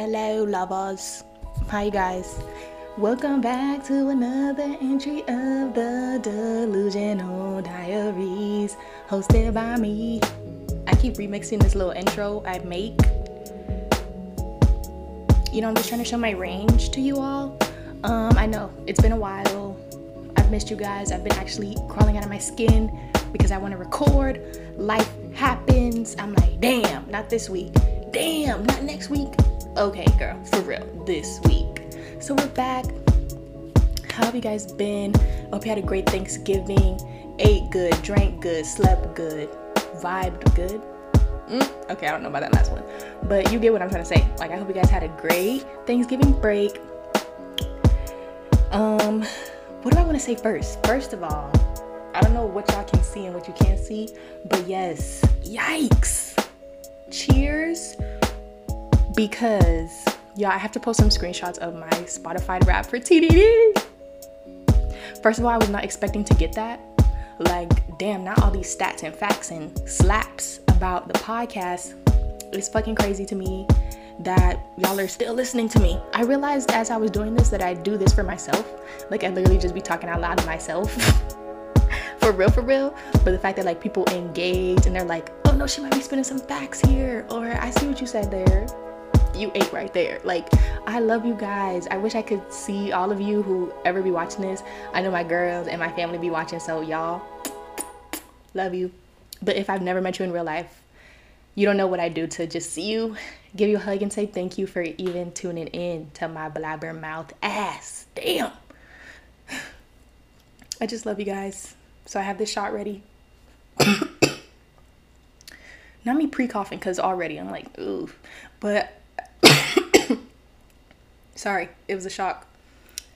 Hello, lovers. Hi, guys. Welcome back to another entry of the Delusional Diaries, hosted by me. I keep remixing this little intro I make. You know, I'm just trying to show my range to you all. Um, I know it's been a while. I've missed you guys. I've been actually crawling out of my skin because I want to record. Life happens. I'm like, damn, not this week. Damn, not next week. Okay, girl, for real, this week. So we're back. How have you guys been? Hope you had a great Thanksgiving. Ate good, drank good, slept good, vibed good. Mm, okay, I don't know about that last one, but you get what I'm trying to say. Like, I hope you guys had a great Thanksgiving break. Um, what do I want to say first? First of all, I don't know what y'all can see and what you can't see, but yes, yikes. Cheers because yeah, I have to post some screenshots of my Spotify rap for TDD. First of all, I was not expecting to get that. Like, damn, not all these stats and facts and slaps about the podcast. It's fucking crazy to me that y'all are still listening to me. I realized as I was doing this that I do this for myself. Like, I literally just be talking out loud to myself. for real, for real. But the fact that like people engage and they're like, oh no, she might be spinning some facts here, or I see what you said there. You ate right there. Like, I love you guys. I wish I could see all of you who ever be watching this. I know my girls and my family be watching, so y'all, love you. But if I've never met you in real life, you don't know what I do to just see you, give you a hug, and say thank you for even tuning in to my blabber mouth ass. Damn. I just love you guys. So I have this shot ready. Not me pre coughing because already I'm like, ooh. But sorry, it was a shock.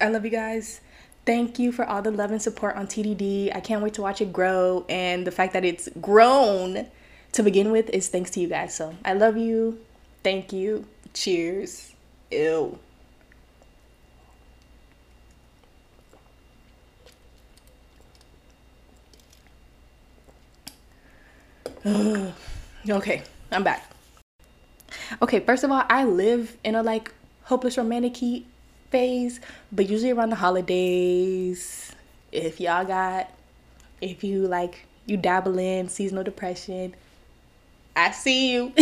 I love you guys. Thank you for all the love and support on TDD. I can't wait to watch it grow. And the fact that it's grown to begin with is thanks to you guys. So I love you. Thank you. Cheers. Ew. okay, I'm back. Okay, first of all, I live in a like hopeless romantic phase, but usually around the holidays, if y'all got, if you like, you dabble in seasonal depression, I see you.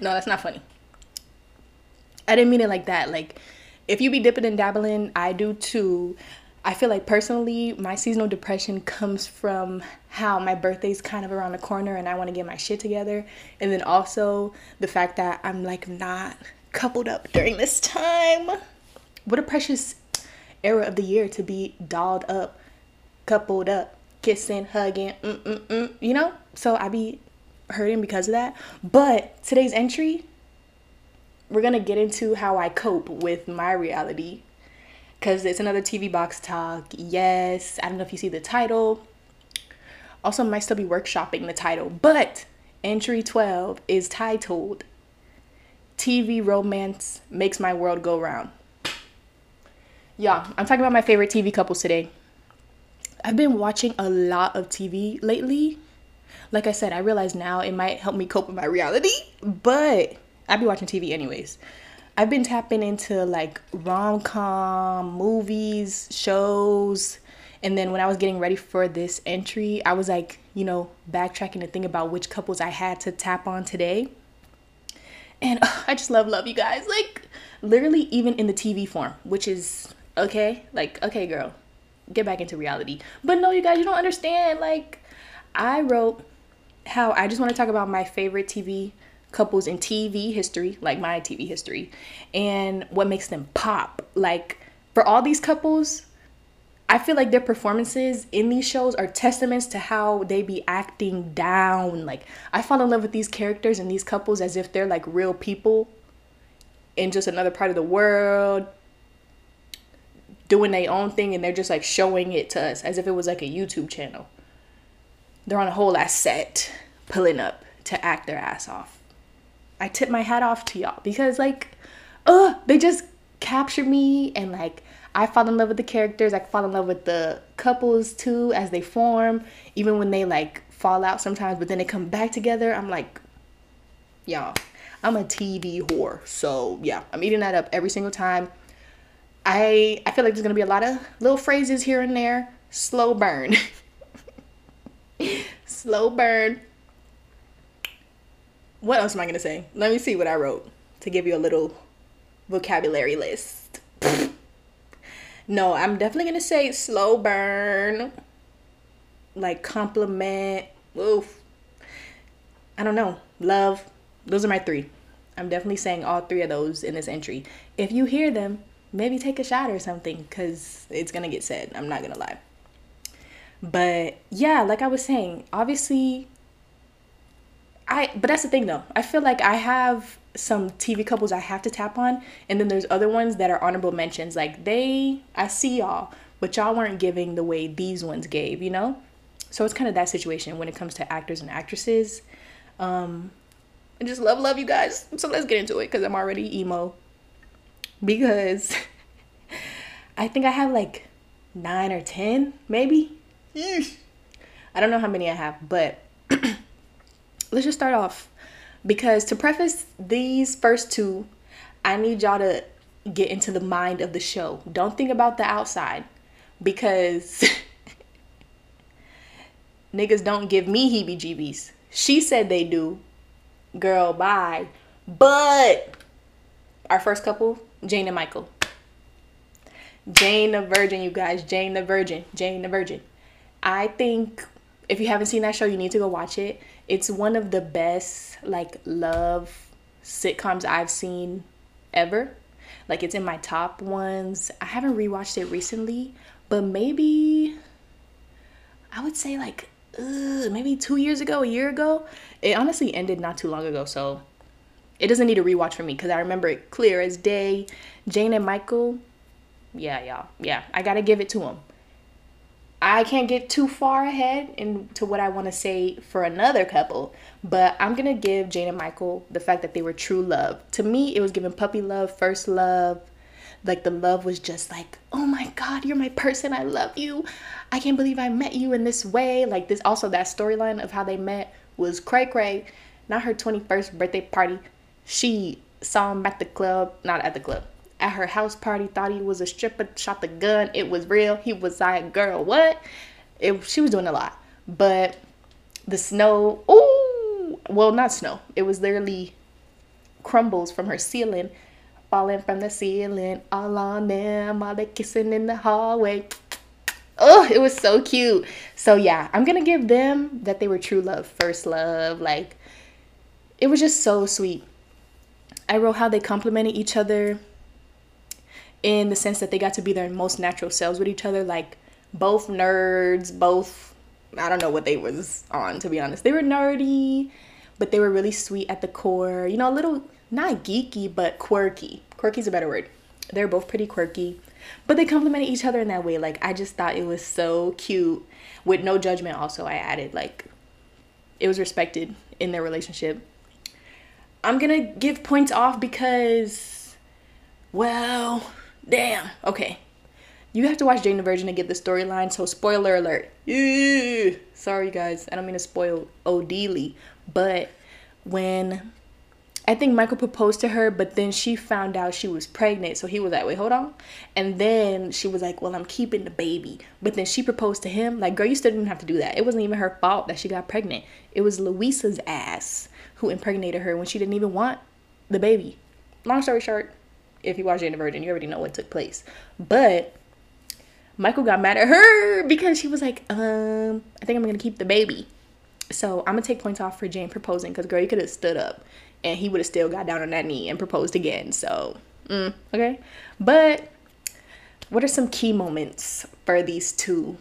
no, that's not funny. I didn't mean it like that. Like, if you be dipping and dabbling, I do too. I feel like personally, my seasonal depression comes from how my birthday's kind of around the corner and I want to get my shit together. And then also the fact that I'm like not coupled up during this time. What a precious era of the year to be dolled up, coupled up, kissing, hugging, mm-mm-mm, you know? So I be hurting because of that. But today's entry, we're going to get into how I cope with my reality because it's another TV box talk. Yes, I don't know if you see the title. Also, might still be workshopping the title, but entry 12 is titled TV Romance Makes My World Go Round. Yeah, I'm talking about my favorite TV couples today. I've been watching a lot of TV lately. Like I said, I realize now it might help me cope with my reality, but I'd be watching TV anyways. I've been tapping into like rom com movies, shows. And then when I was getting ready for this entry, I was like, you know, backtracking to think about which couples I had to tap on today. And uh, I just love, love you guys. Like, literally, even in the TV form, which is okay. Like, okay, girl, get back into reality. But no, you guys, you don't understand. Like, I wrote how I just want to talk about my favorite TV couples in TV history, like my TV history, and what makes them pop. Like for all these couples, I feel like their performances in these shows are testaments to how they be acting down. Like I fall in love with these characters and these couples as if they're like real people in just another part of the world doing their own thing and they're just like showing it to us as if it was like a YouTube channel. They're on a whole ass set pulling up to act their ass off. I tip my hat off to y'all because like, uh, they just capture me and like I fall in love with the characters. I fall in love with the couples too as they form, even when they like fall out sometimes, but then they come back together. I'm like, y'all, I'm a TV whore. So yeah, I'm eating that up every single time. I I feel like there's gonna be a lot of little phrases here and there. Slow burn. Slow burn. What else am I gonna say? Let me see what I wrote to give you a little vocabulary list. no, I'm definitely gonna say slow burn. Like compliment. Oof. I don't know. Love. Those are my three. I'm definitely saying all three of those in this entry. If you hear them, maybe take a shot or something because it's gonna get said. I'm not gonna lie. But yeah, like I was saying, obviously, I, but that's the thing though. I feel like I have some TV couples I have to tap on, and then there's other ones that are honorable mentions. Like they, I see y'all, but y'all weren't giving the way these ones gave, you know? So it's kind of that situation when it comes to actors and actresses. Um, I just love, love you guys. So let's get into it because I'm already emo. Because I think I have like nine or 10, maybe. I don't know how many I have, but let's just start off because to preface these first two, I need y'all to get into the mind of the show. Don't think about the outside because niggas don't give me heebie jeebies. She said they do. Girl, bye. But our first couple, Jane and Michael. Jane the Virgin, you guys. Jane the Virgin. Jane the Virgin. I think if you haven't seen that show, you need to go watch it. It's one of the best like love sitcoms I've seen ever. Like it's in my top ones. I haven't rewatched it recently, but maybe I would say like maybe two years ago, a year ago. It honestly ended not too long ago, so it doesn't need a rewatch for me because I remember it clear as day. Jane and Michael, yeah, y'all, yeah, I gotta give it to them. I can't get too far ahead into what I want to say for another couple, but I'm gonna give Jane and Michael the fact that they were true love. To me, it was giving puppy love, first love. Like the love was just like, oh my God, you're my person. I love you. I can't believe I met you in this way. Like this, also that storyline of how they met was cray cray. Not her 21st birthday party. She saw him at the club, not at the club at her house party thought he was a stripper, shot the gun. It was real. He was like, girl, what? It, she was doing a lot. But the snow, ooh, well, not snow. It was literally crumbles from her ceiling, falling from the ceiling, all on them, all they kissing in the hallway. Oh, it was so cute. So yeah, I'm gonna give them that they were true love, first love. Like, it was just so sweet. I wrote how they complimented each other in the sense that they got to be their most natural selves with each other like both nerds both i don't know what they was on to be honest. They were nerdy but they were really sweet at the core. You know a little not geeky but quirky. Quirky's a better word. They're both pretty quirky but they complimented each other in that way. Like i just thought it was so cute. With no judgment also i added like it was respected in their relationship. I'm gonna give points off because well Damn. Okay. You have to watch Jane the Virgin to get the storyline. So spoiler alert. Ew. Sorry guys. I don't mean to spoil O'Dealy, but when I think Michael proposed to her, but then she found out she was pregnant. So he was like, wait, hold on. And then she was like, well, I'm keeping the baby. But then she proposed to him. Like, girl, you still didn't have to do that. It wasn't even her fault that she got pregnant. It was Luisa's ass who impregnated her when she didn't even want the baby. Long story short, if you watch Jane the Virgin, you already know what took place. But Michael got mad at her because she was like, um, I think I'm gonna keep the baby. So I'm gonna take points off for Jane proposing because girl, you could have stood up and he would have still got down on that knee and proposed again. So, mm, okay. But what are some key moments for these two?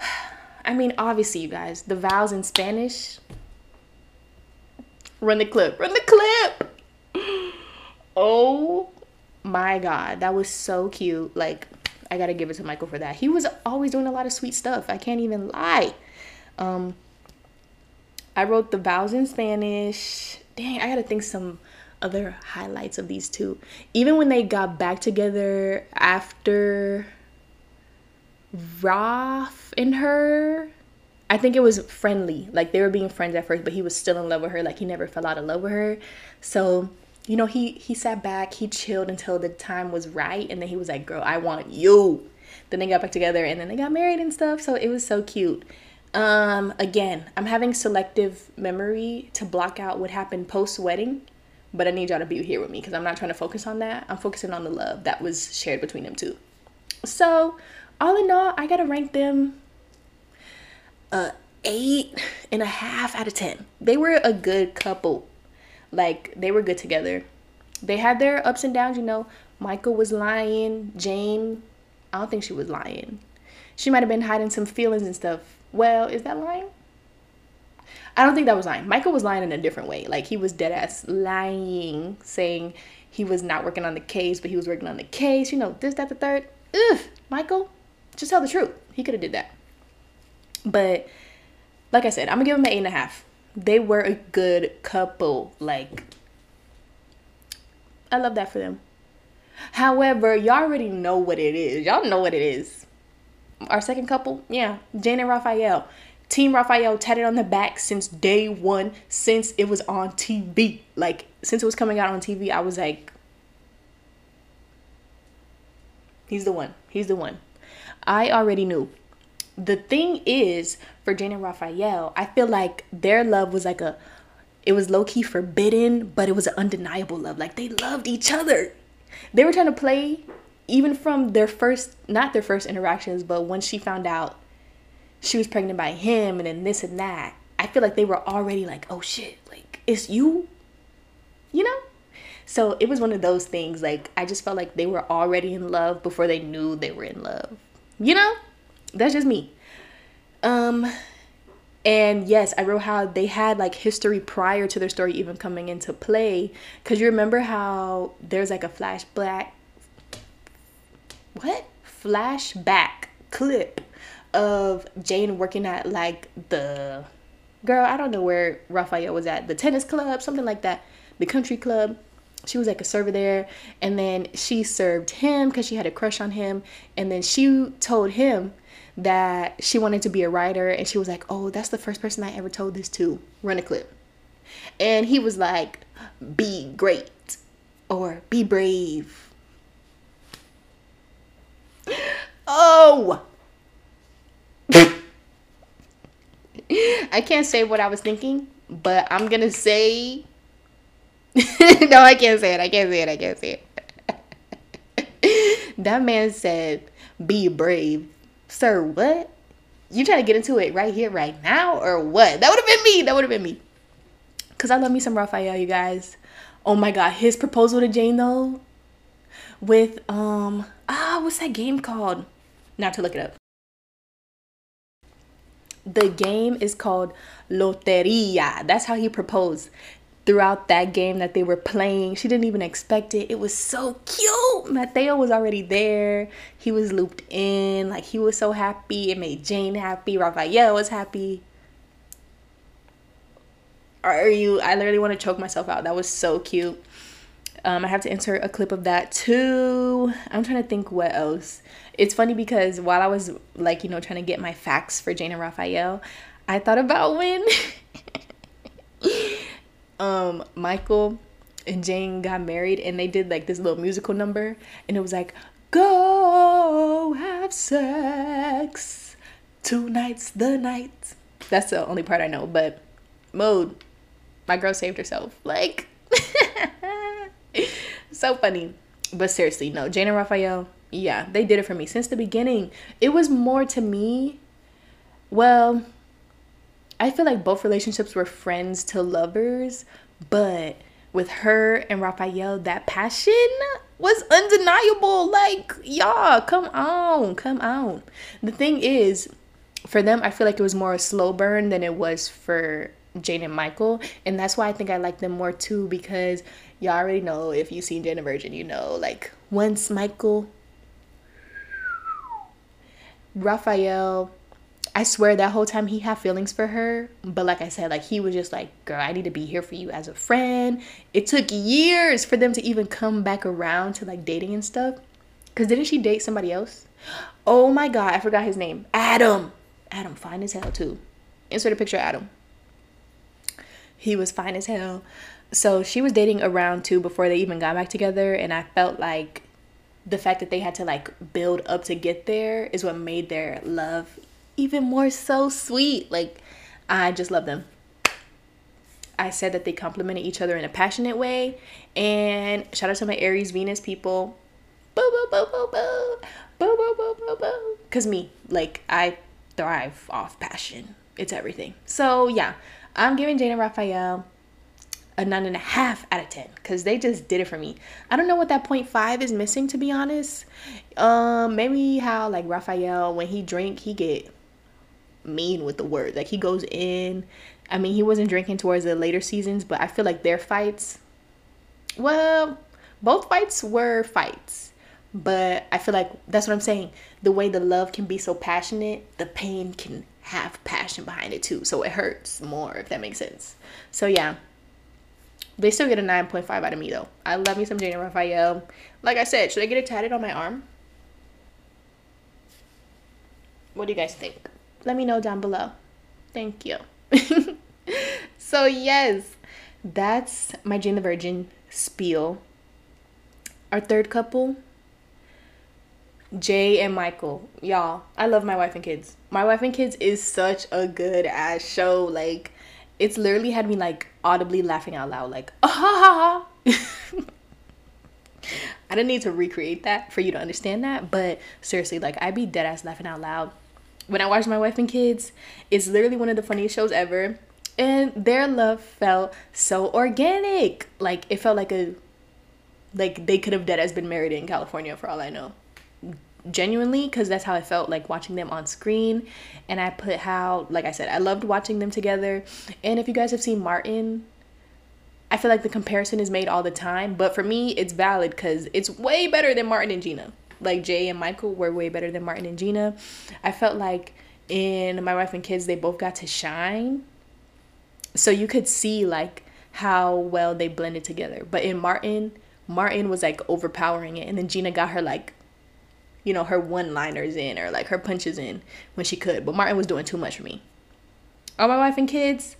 I mean, obviously, you guys, the vows in Spanish. Run the clip. Run the clip. Oh my god, that was so cute. Like, I gotta give it to Michael for that. He was always doing a lot of sweet stuff. I can't even lie. Um, I wrote the vows in Spanish. Dang, I gotta think some other highlights of these two. Even when they got back together after Ralph and her, I think it was friendly. Like they were being friends at first, but he was still in love with her. Like he never fell out of love with her. So, you know, he he sat back, he chilled until the time was right, and then he was like, "Girl, I want you." Then they got back together, and then they got married and stuff. So it was so cute. Um, again, I'm having selective memory to block out what happened post wedding, but I need y'all to be here with me because I'm not trying to focus on that. I'm focusing on the love that was shared between them two. So, all in all, I gotta rank them a eight and a half out of ten. They were a good couple. Like they were good together. They had their ups and downs, you know. Michael was lying. Jane, I don't think she was lying. She might have been hiding some feelings and stuff. Well, is that lying? I don't think that was lying. Michael was lying in a different way. Like he was dead ass lying, saying he was not working on the case, but he was working on the case. You know, this, that, the third. Ugh, Michael, just tell the truth. He could have did that. But like I said, I'm gonna give him an eight and a half. They were a good couple. Like I love that for them. However, y'all already know what it is. Y'all know what it is. Our second couple, yeah, Jane and Rafael. Team Rafael tatted on the back since day one, since it was on TV. Like, since it was coming out on TV, I was like, he's the one. He's the one. I already knew the thing is for Jane and Rafael, I feel like their love was like a it was low key forbidden, but it was an undeniable love. Like they loved each other. They were trying to play even from their first not their first interactions, but when she found out she was pregnant by him and then this and that. I feel like they were already like, "Oh shit, like it's you." You know? So it was one of those things like I just felt like they were already in love before they knew they were in love. You know? That's just me. Um and yes, I wrote how they had like history prior to their story even coming into play. Cause you remember how there's like a flashback what? Flashback clip of Jane working at like the girl, I don't know where Rafael was at, the tennis club, something like that, the country club. She was like a server there, and then she served him because she had a crush on him, and then she told him that she wanted to be a writer and she was like, "Oh, that's the first person I ever told this to." Run a clip. And he was like, "Be great or be brave." Oh. I can't say what I was thinking, but I'm going to say No, I can't say it. I can't say it. I can't say it. that man said, "Be brave." Sir, what? You trying to get into it right here, right now, or what? That would have been me. That would have been me. Cause I love me some Rafael, you guys. Oh my god, his proposal to Jane though, with um ah, what's that game called? Not to look it up. The game is called Loteria. That's how he proposed throughout that game that they were playing. She didn't even expect it. It was so cute. Mateo was already there. He was looped in. Like he was so happy. It made Jane happy. Rafael was happy. Are you? I literally want to choke myself out. That was so cute. Um, I have to insert a clip of that too. I'm trying to think what else. It's funny because while I was like, you know, trying to get my facts for Jane and Rafael, I thought about when um Michael and Jane got married and they did like this little musical number and it was like go have sex. Tonight's the night. That's the only part I know but mode my girl saved herself. Like so funny. But seriously no Jane and Rafael yeah they did it for me since the beginning. It was more to me well I feel like both relationships were friends to lovers, but with her and Rafael, that passion was undeniable. Like, y'all, come on, come on. The thing is, for them, I feel like it was more a slow burn than it was for Jane and Michael. And that's why I think I like them more too, because y'all already know if you've seen Jane and Virgin, you know, like once Michael, Rafael, I swear that whole time he had feelings for her, but like I said, like he was just like, "Girl, I need to be here for you as a friend." It took years for them to even come back around to like dating and stuff. Cause didn't she date somebody else? Oh my god, I forgot his name. Adam. Adam, fine as hell too. Insert a picture of Adam. He was fine as hell. So she was dating around too before they even got back together, and I felt like the fact that they had to like build up to get there is what made their love even more so sweet. Like, I just love them. I said that they complimented each other in a passionate way. And shout out to my Aries Venus people. Boo, boo, boo, boo, boo. Boo, boo, boo, boo, boo. Because me, like, I thrive off passion. It's everything. So, yeah, I'm giving Jane and Rafael a nine and a half out of ten because they just did it for me. I don't know what that point five is missing to be honest. Um, maybe how like Rafael when he drink he get mean with the word like he goes in. I mean he wasn't drinking towards the later seasons, but I feel like their fights. Well, both fights were fights, but I feel like that's what I'm saying. The way the love can be so passionate, the pain can have passion behind it too, so it hurts more if that makes sense. So yeah. They still get a 9.5 out of me though. I love me some Jane Rafael. Like I said, should I get it tatted on my arm? What do you guys think? Let me know down below. Thank you. so yes, that's my Jane the Virgin spiel. Our third couple, Jay and Michael. Y'all, I love my wife and kids. My wife and kids is such a good ass show. Like, it's literally had me like audibly laughing out loud, like, ah ha ha. I didn't need to recreate that for you to understand that, but seriously, like I'd be dead ass laughing out loud. When I watch My Wife and Kids, it's literally one of the funniest shows ever. And their love felt so organic. Like it felt like a like they could have dead as been married in California for all I know genuinely because that's how I felt like watching them on screen. And I put how, like I said, I loved watching them together. And if you guys have seen Martin, I feel like the comparison is made all the time, but for me, it's valid because it's way better than Martin and Gina. Like Jay and Michael were way better than Martin and Gina. I felt like in My Wife and Kids, they both got to shine. So you could see like how well they blended together. But in Martin, Martin was like overpowering it, and then Gina got her like you know, her one liners in or like her punches in when she could. But Martin was doing too much for me. All my wife and kids,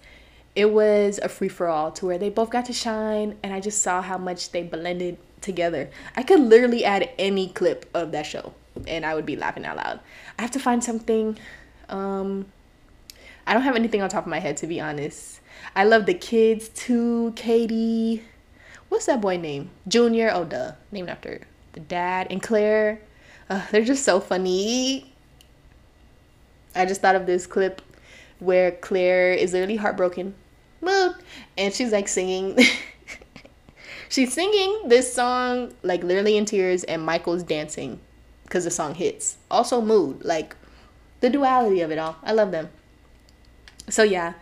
it was a free for all to where they both got to shine and I just saw how much they blended together. I could literally add any clip of that show and I would be laughing out loud. I have to find something um I don't have anything on top of my head to be honest. I love the kids too, Kady. What's that boy name? Junior, oh duh, named after the dad and Claire. Uh, they're just so funny. I just thought of this clip where Claire is literally heartbroken, mood, and she's like singing. she's singing this song like literally in tears, and Michael's dancing because the song hits. Also, mood like the duality of it all. I love them. So yeah,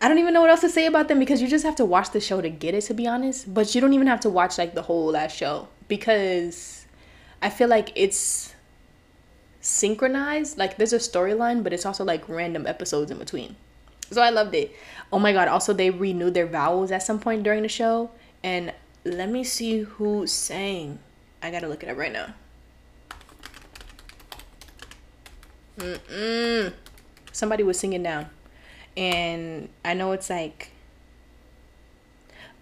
I don't even know what else to say about them because you just have to watch the show to get it. To be honest, but you don't even have to watch like the whole last show because I feel like it's synchronized. Like there's a storyline, but it's also like random episodes in between. So I loved it. Oh my god, also they renewed their vowels at some point during the show. And let me see who sang. I gotta look it up right now. Mm-mm. Somebody was singing now. And I know it's like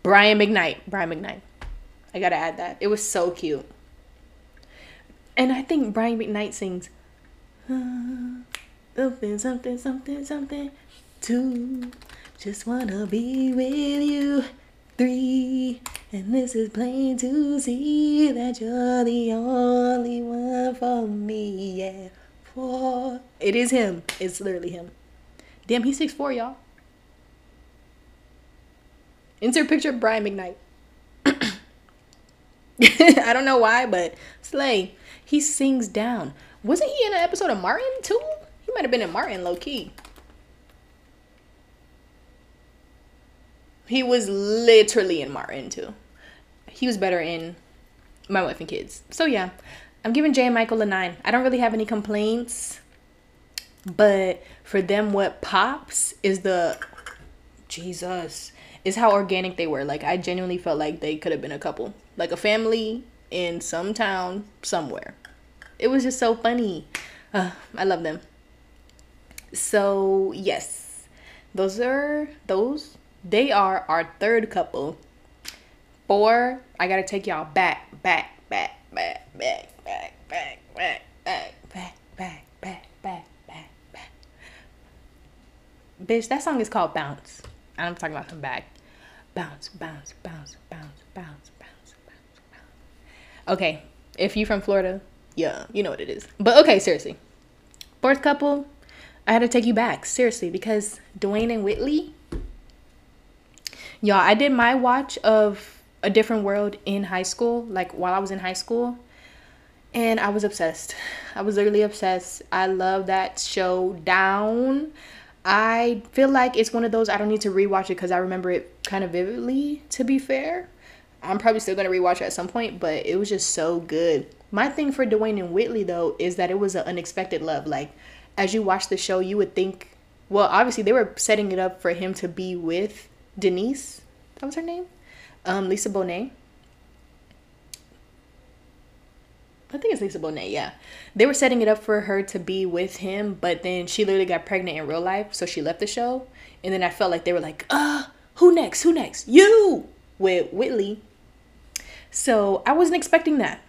Brian McKnight. Brian McKnight. I gotta add that. It was so cute. And I think Brian McKnight sings ah, something, something, something, something. Two, just wanna be with you. Three, and this is plain to see that you're the only one for me. Yeah, four. It is him. It's literally him. Damn, he's six four, y'all. Insert picture of Brian McKnight. I don't know why, but Slay. He sings down. Wasn't he in an episode of Martin too? He might have been in Martin low key. He was literally in Martin too. He was better in My Wife and Kids. So yeah, I'm giving Jay and Michael a nine. I don't really have any complaints, but for them, what pops is the Jesus is how organic they were. Like I genuinely felt like they could have been a couple, like a family in some town somewhere. It was just so funny. Uh, I love them. So, yes, Those are those. They are our third couple. Four. I gotta take y'all back, back, back, back, back, back, back, back, back, back, back, back, back, back, back. Bitch, that song is called Bounce. I'm talking about some back. Bounce, bounce, bounce, bounce, bounce, bounce, bounce, bounce. Okay, if you from Florida, yeah, you know what it is. But okay, seriously. Fourth couple, I had to take you back, seriously, because Dwayne and Whitley. Y'all, I did my watch of A Different World in high school, like while I was in high school. And I was obsessed. I was literally obsessed. I love that show down. I feel like it's one of those I don't need to rewatch it because I remember it kind of vividly, to be fair. I'm probably still gonna rewatch it at some point, but it was just so good. My thing for Dwayne and Whitley though is that it was an unexpected love. Like as you watch the show, you would think well, obviously they were setting it up for him to be with Denise. That was her name? Um, Lisa Bonet. I think it's Lisa Bonet, yeah. They were setting it up for her to be with him, but then she literally got pregnant in real life, so she left the show. And then I felt like they were like, uh, who next? Who next? You with Whitley. So I wasn't expecting that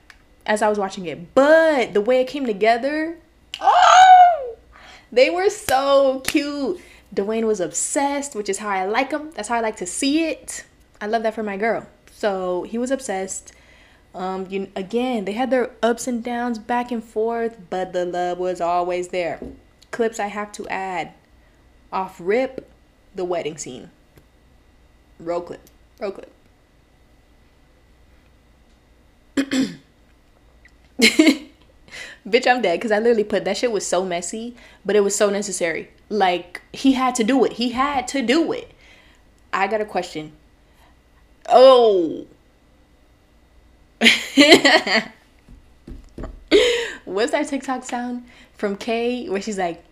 as I was watching it. But the way it came together, oh, they were so cute. Dwayne was obsessed, which is how I like him. That's how I like to see it. I love that for my girl. So he was obsessed. Um, you again, they had their ups and downs back and forth, but the love was always there. Clips I have to add. Off rip, the wedding scene. Roll clip. Roll clip. Bitch, I'm dead because I literally put that shit was so messy, but it was so necessary. Like, he had to do it. He had to do it. I got a question. Oh. What's that TikTok sound from Kay where she's like,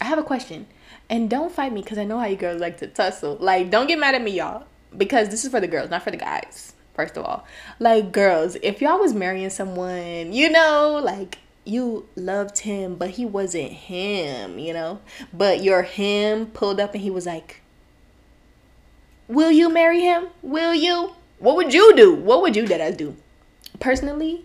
I have a question. And don't fight me because I know how you girls like to tussle. Like, don't get mad at me, y'all. Because this is for the girls, not for the guys first of all. Like, girls, if y'all was marrying someone, you know, like you loved him, but he wasn't him, you know? But your him pulled up and he was like, Will you marry him? Will you? What would you do? What would you deadass do? Personally,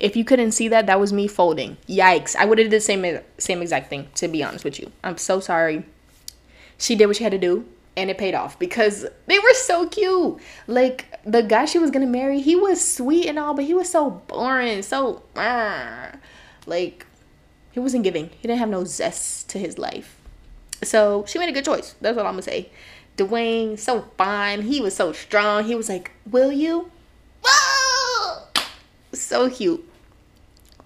if you couldn't see that, that was me folding. Yikes. I would have did the same same exact thing, to be honest with you. I'm so sorry she did what she had to do and it paid off because they were so cute. Like the guy she was gonna marry, he was sweet and all, but he was so boring, so uh, like he wasn't giving. He didn't have no zest to his life. So she made a good choice. That's what I'm gonna say. Dwayne, so fine. He was so strong. He was like, "Will you?" So cute.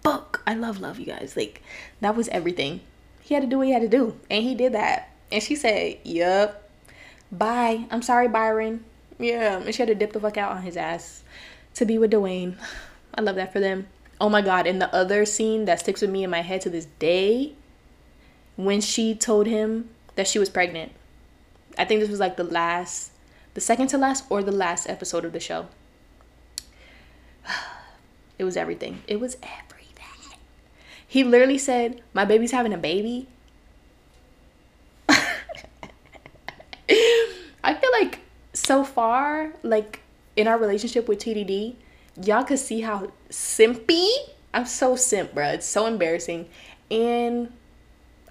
Book. I love love you guys. Like that was everything. He had to do what he had to do, and he did that. And she said, Yup. Bye. I'm sorry, Byron. Yeah. And she had to dip the fuck out on his ass to be with Dwayne. I love that for them. Oh my god. And the other scene that sticks with me in my head to this day when she told him that she was pregnant. I think this was like the last, the second to last, or the last episode of the show. It was everything. It was everything. He literally said, My baby's having a baby. I feel like so far, like in our relationship with TDD, y'all could see how simpy. I'm so simp, bro. It's so embarrassing. And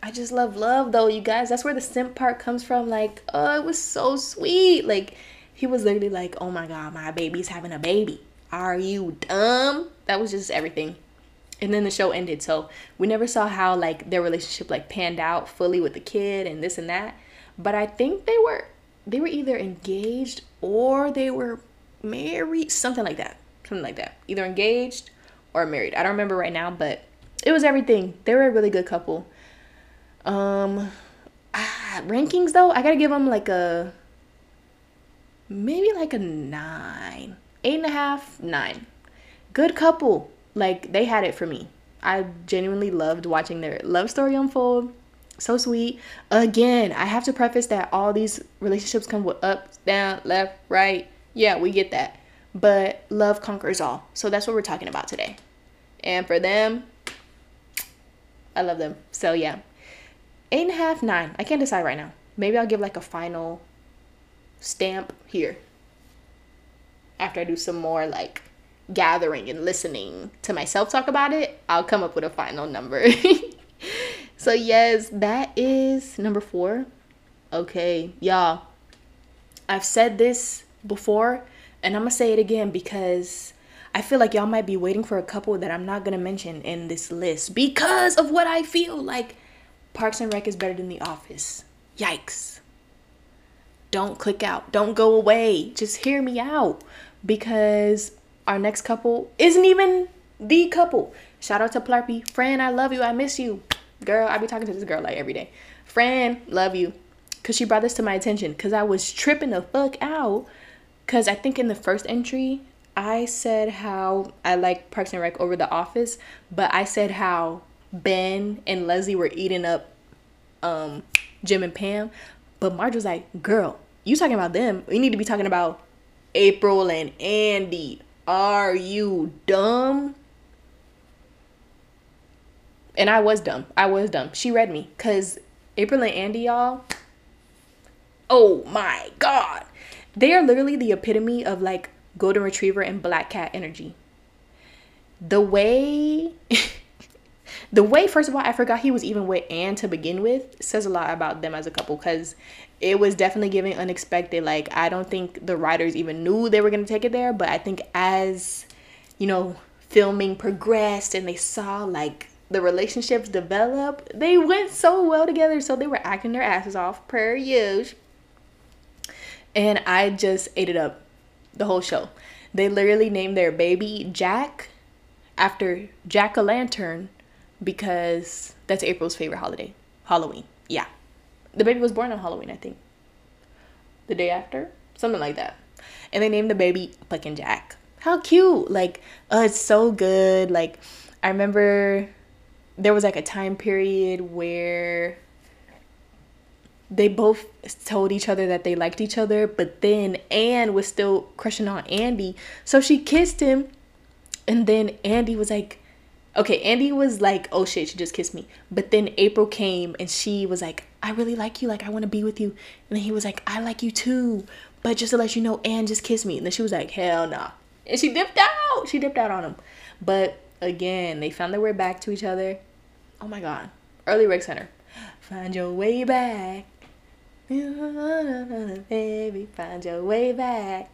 I just love love though, you guys. That's where the simp part comes from. Like, oh, it was so sweet. Like, he was literally like, oh my god, my baby's having a baby. Are you dumb? That was just everything. And then the show ended. So we never saw how like their relationship like panned out fully with the kid and this and that. But I think they were they were either engaged or they were married, something like that. Something like that. Either engaged or married. I don't remember right now, but it was everything. They were a really good couple. Um ah, rankings though, I gotta give them like a maybe like a nine. Eight and a half, nine. Good couple. Like they had it for me. I genuinely loved watching their love story unfold so sweet. Again, I have to preface that all these relationships come with up, down, left, right. Yeah, we get that. But love conquers all. So that's what we're talking about today. And for them, I love them. So yeah, eight and a half, nine. I can't decide right now. Maybe I'll give like a final stamp here after I do some more like gathering and listening to myself talk about it. I'll come up with a final number. so yes, that is number four. Okay, y'all. I've said this before, and I'm gonna say it again because I feel like y'all might be waiting for a couple that I'm not gonna mention in this list because of what I feel like Parks and Rec is better than The Office. Yikes. Don't click out. Don't go away. Just hear me out because our next couple isn't even the couple. Shout out to Plarpy. Fran, I love you. I miss you. Girl, I be talking to this girl like every day. Fran, love you. Cause she brought this to my attention. Cause I was tripping the fuck out. Cause I think in the first entry, I said how I like Parks and Rec over The Office, but I said how Ben and Leslie were eating up um, Jim and Pam. But Marge was like, girl, you talking about them. We need to be talking about April and Andy. Are you dumb? And I was dumb. I was dumb. She read me. Because April and Andy, y'all, oh my God. They are literally the epitome of like golden retriever and black cat energy. The way the way first of all i forgot he was even with ann to begin with says a lot about them as a couple because it was definitely giving unexpected like i don't think the writers even knew they were going to take it there but i think as you know filming progressed and they saw like the relationships develop they went so well together so they were acting their asses off per use and i just ate it up the whole show they literally named their baby jack after jack-o'-lantern because that's April's favorite holiday, Halloween. Yeah. The baby was born on Halloween, I think. The day after? Something like that. And they named the baby fucking Jack. How cute. Like, oh, it's so good. Like, I remember there was like a time period where they both told each other that they liked each other, but then Ann was still crushing on Andy. So she kissed him, and then Andy was like, okay, Andy was like, oh shit, she just kissed me. But then April came and she was like, I really like you. Like, I want to be with you. And then he was like, I like you too. But just to let you know, Ann just kissed me. And then she was like, hell nah. And she dipped out. She dipped out on him. But again, they found their way back to each other. Oh my God. Early Rec Center. Find your way back. Baby, find your way back.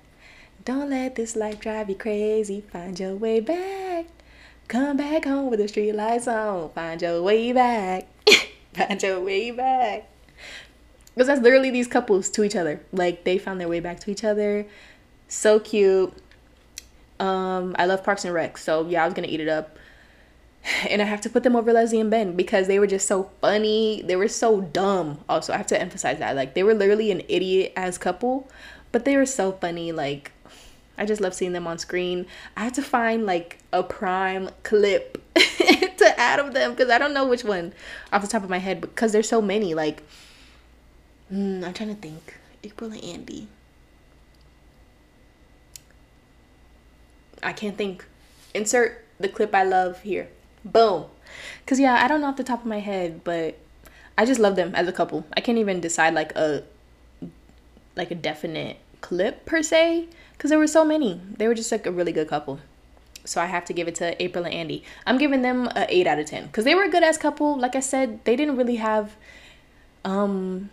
Don't let this life drive you crazy. Find your way back. Come back home with the street lights on. Find your way back. Find your way back. Because that's literally these couples to each other. Like they found their way back to each other. So cute. Um, I love Parks and Rec. So yeah, I was gonna eat it up. And I have to put them over Leslie and Ben because they were just so funny. They were so dumb. Also, I have to emphasize that. Like they were literally an idiot as couple, but they were so funny. Like I just love seeing them on screen. I had to find like a prime clip to add of them because I don't know which one off the top of my head because there's so many. Like, mm, I'm trying to think. April and Andy. I can't think. Insert the clip I love here. Boom. Cause yeah, I don't know off the top of my head, but I just love them as a couple. I can't even decide like a like a definite clip per se because there were so many. They were just like a really good couple. So I have to give it to April and Andy. I'm giving them a 8 out of 10 because they were a good as couple. Like I said, they didn't really have um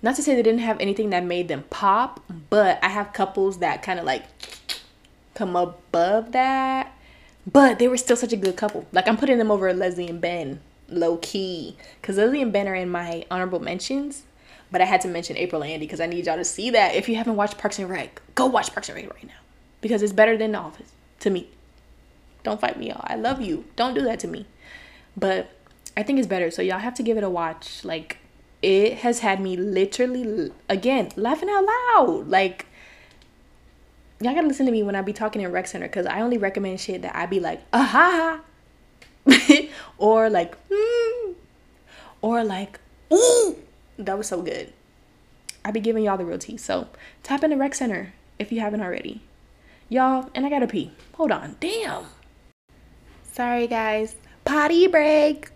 not to say they didn't have anything that made them pop, but I have couples that kind of like come above that. But they were still such a good couple. Like I'm putting them over Leslie and Ben, low key, because Leslie and Ben are in my honorable mentions. But I had to mention April and Andy because I need y'all to see that. If you haven't watched Parks and Rec, go watch Parks and Rec right now because it's better than The Office to me. Don't fight me, y'all. I love you. Don't do that to me. But I think it's better. So y'all have to give it a watch. Like it has had me literally again laughing out loud. Like y'all gotta listen to me when I be talking in rec center because I only recommend shit that I be like, aha, or like, mm, or like, ooh that was so good. I be giving y'all the real tea. So tap in the rec center if you haven't already. Y'all, and I gotta pee. Hold on. Damn. Sorry guys. Potty break.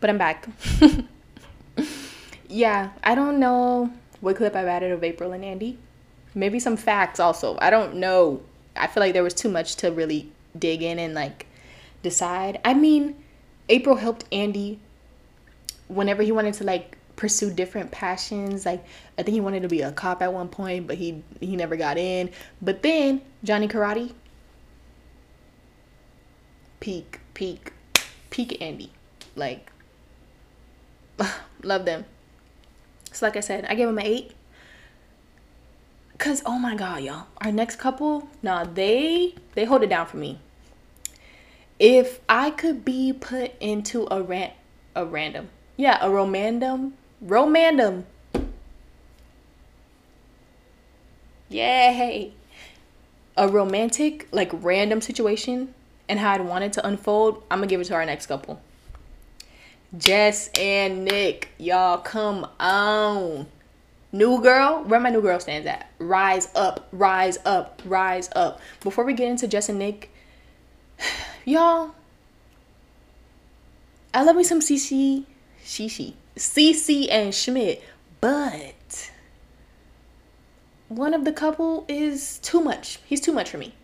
But I'm back. yeah, I don't know what clip I've added of April and Andy. Maybe some facts also. I don't know. I feel like there was too much to really dig in and like decide. I mean, April helped Andy whenever he wanted to like pursue different passions. Like I think he wanted to be a cop at one point, but he he never got in. But then Johnny Karate, peak, peak, peak Andy, like love them. So like I said, I gave him an eight. Cause oh my god, y'all, our next couple, nah, they they hold it down for me. If I could be put into a rant, a random, yeah, a romandum Romandum. Yay. A romantic, like random situation and how I'd want it to unfold, I'm gonna give it to our next couple. Jess and Nick, y'all come on. New girl, where my new girl stands at. Rise up, rise up, rise up. Before we get into Jess and Nick, y'all, I love me some CC, Shishi. Cece and Schmidt, but one of the couple is too much. He's too much for me.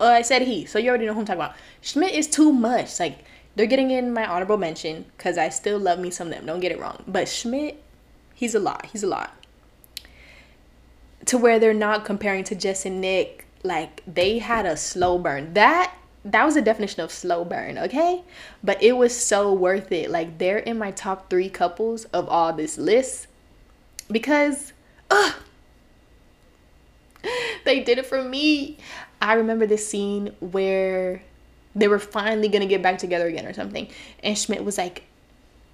Uh, I said he, so you already know who I'm talking about. Schmidt is too much. Like they're getting in my honorable mention because I still love me some of them. Don't get it wrong, but Schmidt, he's a lot. He's a lot. To where they're not comparing to Jess and Nick, like they had a slow burn. That that was a definition of slow burn, okay? But it was so worth it. Like they're in my top three couples of all this list because, uh, they did it for me. I remember this scene where they were finally gonna get back together again or something, and Schmidt was like,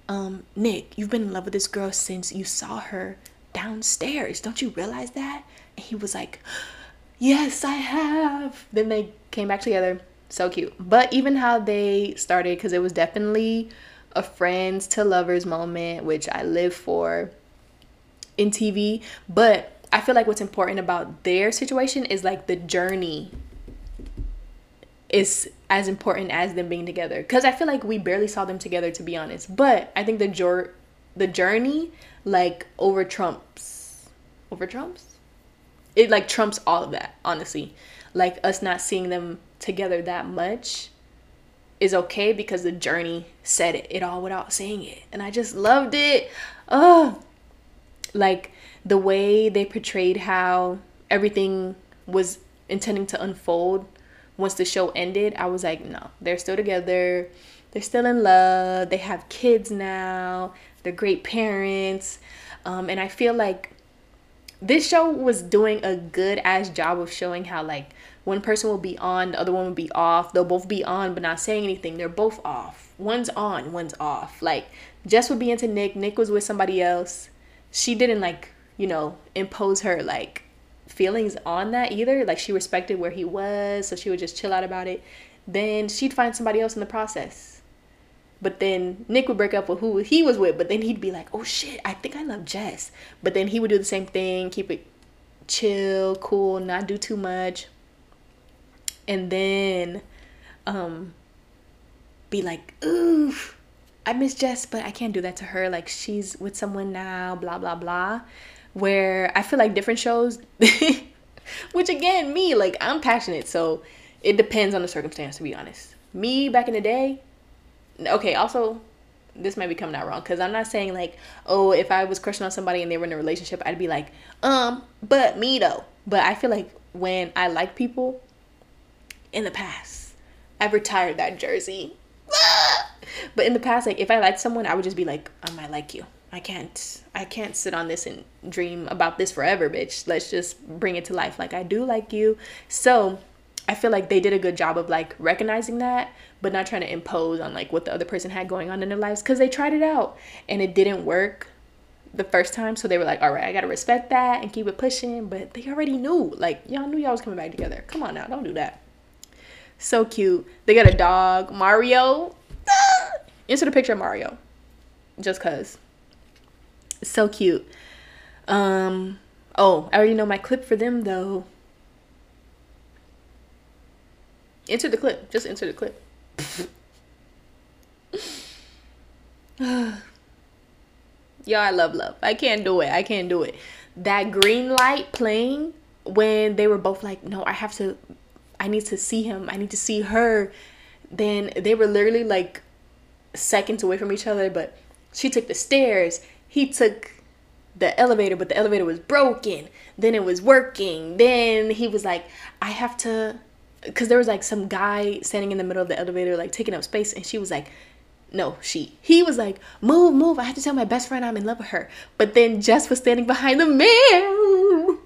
um, Nick, you've been in love with this girl since you saw her downstairs. Don't you realize that? And he was like, Yes, I have. Then they came back together so cute. But even how they started, because it was definitely a friends to lovers moment, which I live for in TV. But I feel like what's important about their situation is like the journey is as important as them being together. Because I feel like we barely saw them together, to be honest. But I think the jor- the journey like over trumps over trumps it like trumps all of that honestly like us not seeing them together that much is okay because the journey said it, it all without saying it. And I just loved it. Oh, like the way they portrayed how everything was intending to unfold once the show ended. I was like, no, they're still together. They're still in love. They have kids now. They're great parents. Um, and I feel like this show was doing a good ass job of showing how like one person will be on, the other one will be off. They'll both be on but not saying anything. They're both off. One's on, one's off. Like Jess would be into Nick. Nick was with somebody else. She didn't like, you know, impose her like feelings on that either. Like she respected where he was, so she would just chill out about it. Then she'd find somebody else in the process. But then Nick would break up with who he was with, but then he'd be like, "Oh shit, I think I love Jess." But then he would do the same thing, keep it chill, cool, not do too much and then um be like, ooh, I miss Jess, but I can't do that to her. Like she's with someone now, blah blah blah. Where I feel like different shows which again, me, like I'm passionate, so it depends on the circumstance to be honest. Me back in the day, okay, also this might be coming out wrong because I'm not saying like, oh, if I was crushing on somebody and they were in a relationship, I'd be like, um, but me though. But I feel like when I like people, in the past. I've retired that jersey. but in the past, like if I liked someone, I would just be like, I might like you. I can't I can't sit on this and dream about this forever, bitch. Let's just bring it to life. Like I do like you. So I feel like they did a good job of like recognizing that, but not trying to impose on like what the other person had going on in their lives because they tried it out and it didn't work the first time. So they were like, all right, I gotta respect that and keep it pushing. But they already knew, like, y'all knew y'all was coming back together. Come on now, don't do that. So cute. They got a dog, Mario. Insert a picture of Mario. Just cause. So cute. Um oh, I already know my clip for them though. Enter the clip. Just enter the clip. Y'all, I love love. I can't do it. I can't do it. That green light playing when they were both like, no, I have to, I need to see him. I need to see her. Then they were literally like seconds away from each other, but she took the stairs. He took the elevator, but the elevator was broken. Then it was working. Then he was like, I have to, because there was like some guy standing in the middle of the elevator, like taking up space. And she was like, no, she. He was like, move, move. I have to tell my best friend I'm in love with her. But then Jess was standing behind the man.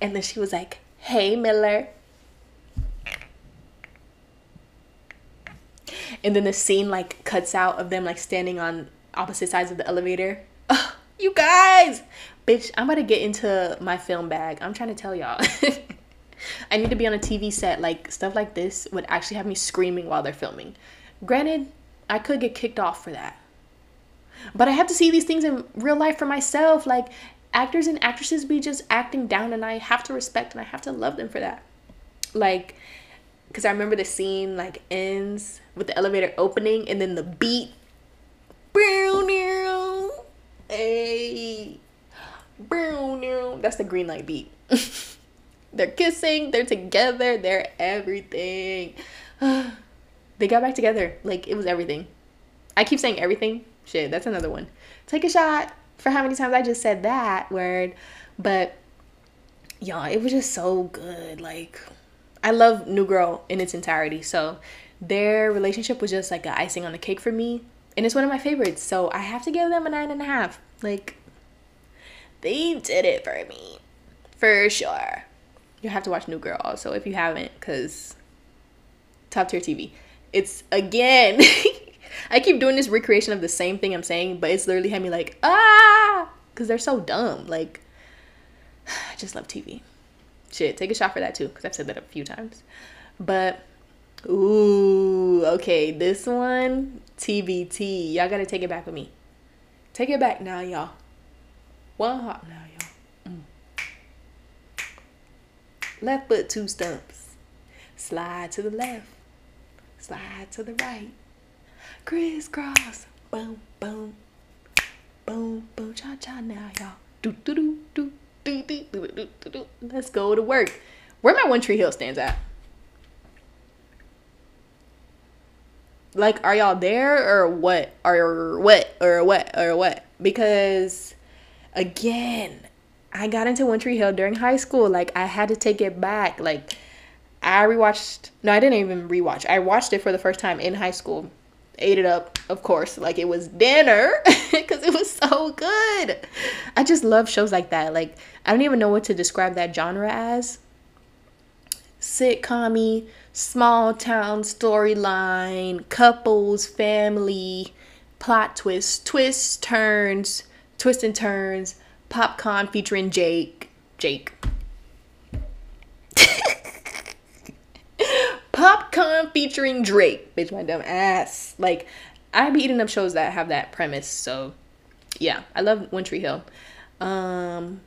And then she was like, hey, Miller. And then the scene like cuts out of them like standing on opposite sides of the elevator. Ugh, you guys, bitch, I'm about to get into my film bag. I'm trying to tell y'all. I need to be on a TV set. Like stuff like this would actually have me screaming while they're filming. Granted, I could get kicked off for that. But I have to see these things in real life for myself. Like actors and actresses be just acting down and I have to respect and I have to love them for that. Like cuz I remember the scene like ends with the elevator opening and then the beat Hey. That's the green light beat. they're kissing, they're together, they're everything. they got back together. Like it was everything. I keep saying everything. Shit, that's another one. Take a shot for how many times I just said that word. But y'all, it was just so good. Like I love New Girl in its entirety. So their relationship was just like an icing on the cake for me. And it's one of my favorites. So I have to give them a nine and a half. Like they did it for me. For sure. You have to watch New Girl also if you haven't, because top tier TV. It's again I keep doing this recreation of the same thing I'm saying, but it's literally had me like, ah, because they're so dumb. Like, I just love TV. Shit, take a shot for that too, because I've said that a few times. But, ooh, okay, this one, TBT. Y'all gotta take it back with me. Take it back now, y'all. One hop now, y'all. Mm. Left foot, two stumps. Slide to the left. Slide to the right crisscross. Boom, boom, boom, boom, cha cha now, y'all. Do do do do do do do do do do. Let's go to work. Where my One Tree Hill stands at? Like, are y'all there or what? Or what? Or what? Or what? Because, again, I got into One Tree Hill during high school. Like, I had to take it back. Like, I rewatched. No, I didn't even rewatch. I watched it for the first time in high school ate it up, of course, like it was dinner because it was so good. I just love shows like that. Like, I don't even know what to describe that genre as. Sitcom small town storyline, couples, family, plot twists, twists, turns, twists and turns, popcorn featuring Jake. Jake. Popcorn featuring Drake. Bitch, my dumb ass. Like, I be eating up shows that have that premise. So, yeah, I love One Tree Hill. Um,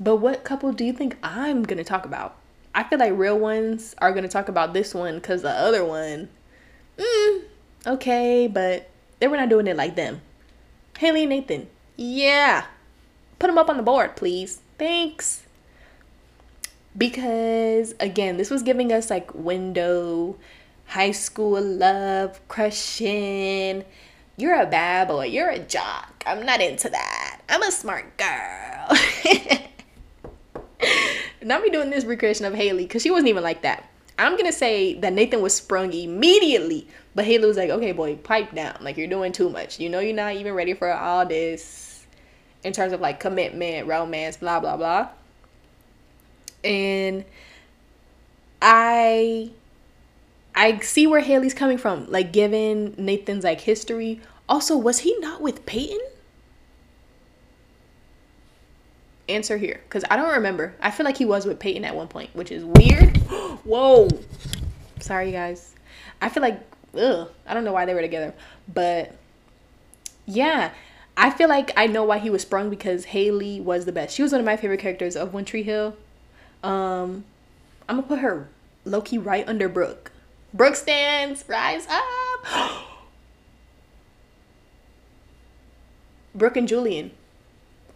but what couple do you think I'm gonna talk about? I feel like real ones are gonna talk about this one because the other one, mm, okay, but they were not doing it like them. Haley and Nathan, yeah, put them up on the board, please. Thanks. Because again this was giving us like window high school love crushing you're a bad boy. You're a jock. I'm not into that. I'm a smart girl. Not me doing this recreation of haley because she wasn't even like that. I'm gonna say that nathan was sprung immediately but haley was like okay boy pipe down. Like you're doing too much. You know you're not even ready for all this in terms of like commitment romance blah blah blah and I I see where Haley's coming from, like given Nathan's like history. Also, was he not with Peyton? Answer here, because I don't remember. I feel like he was with Peyton at one point, which is weird. Whoa, sorry guys. I feel like ugh, I don't know why they were together, but yeah, I feel like I know why he was sprung because Haley was the best. She was one of my favorite characters of One Tree Hill. Um, I'm gonna put her Loki right under Brooke. Brooke stands, rise up. Brooke and Julian,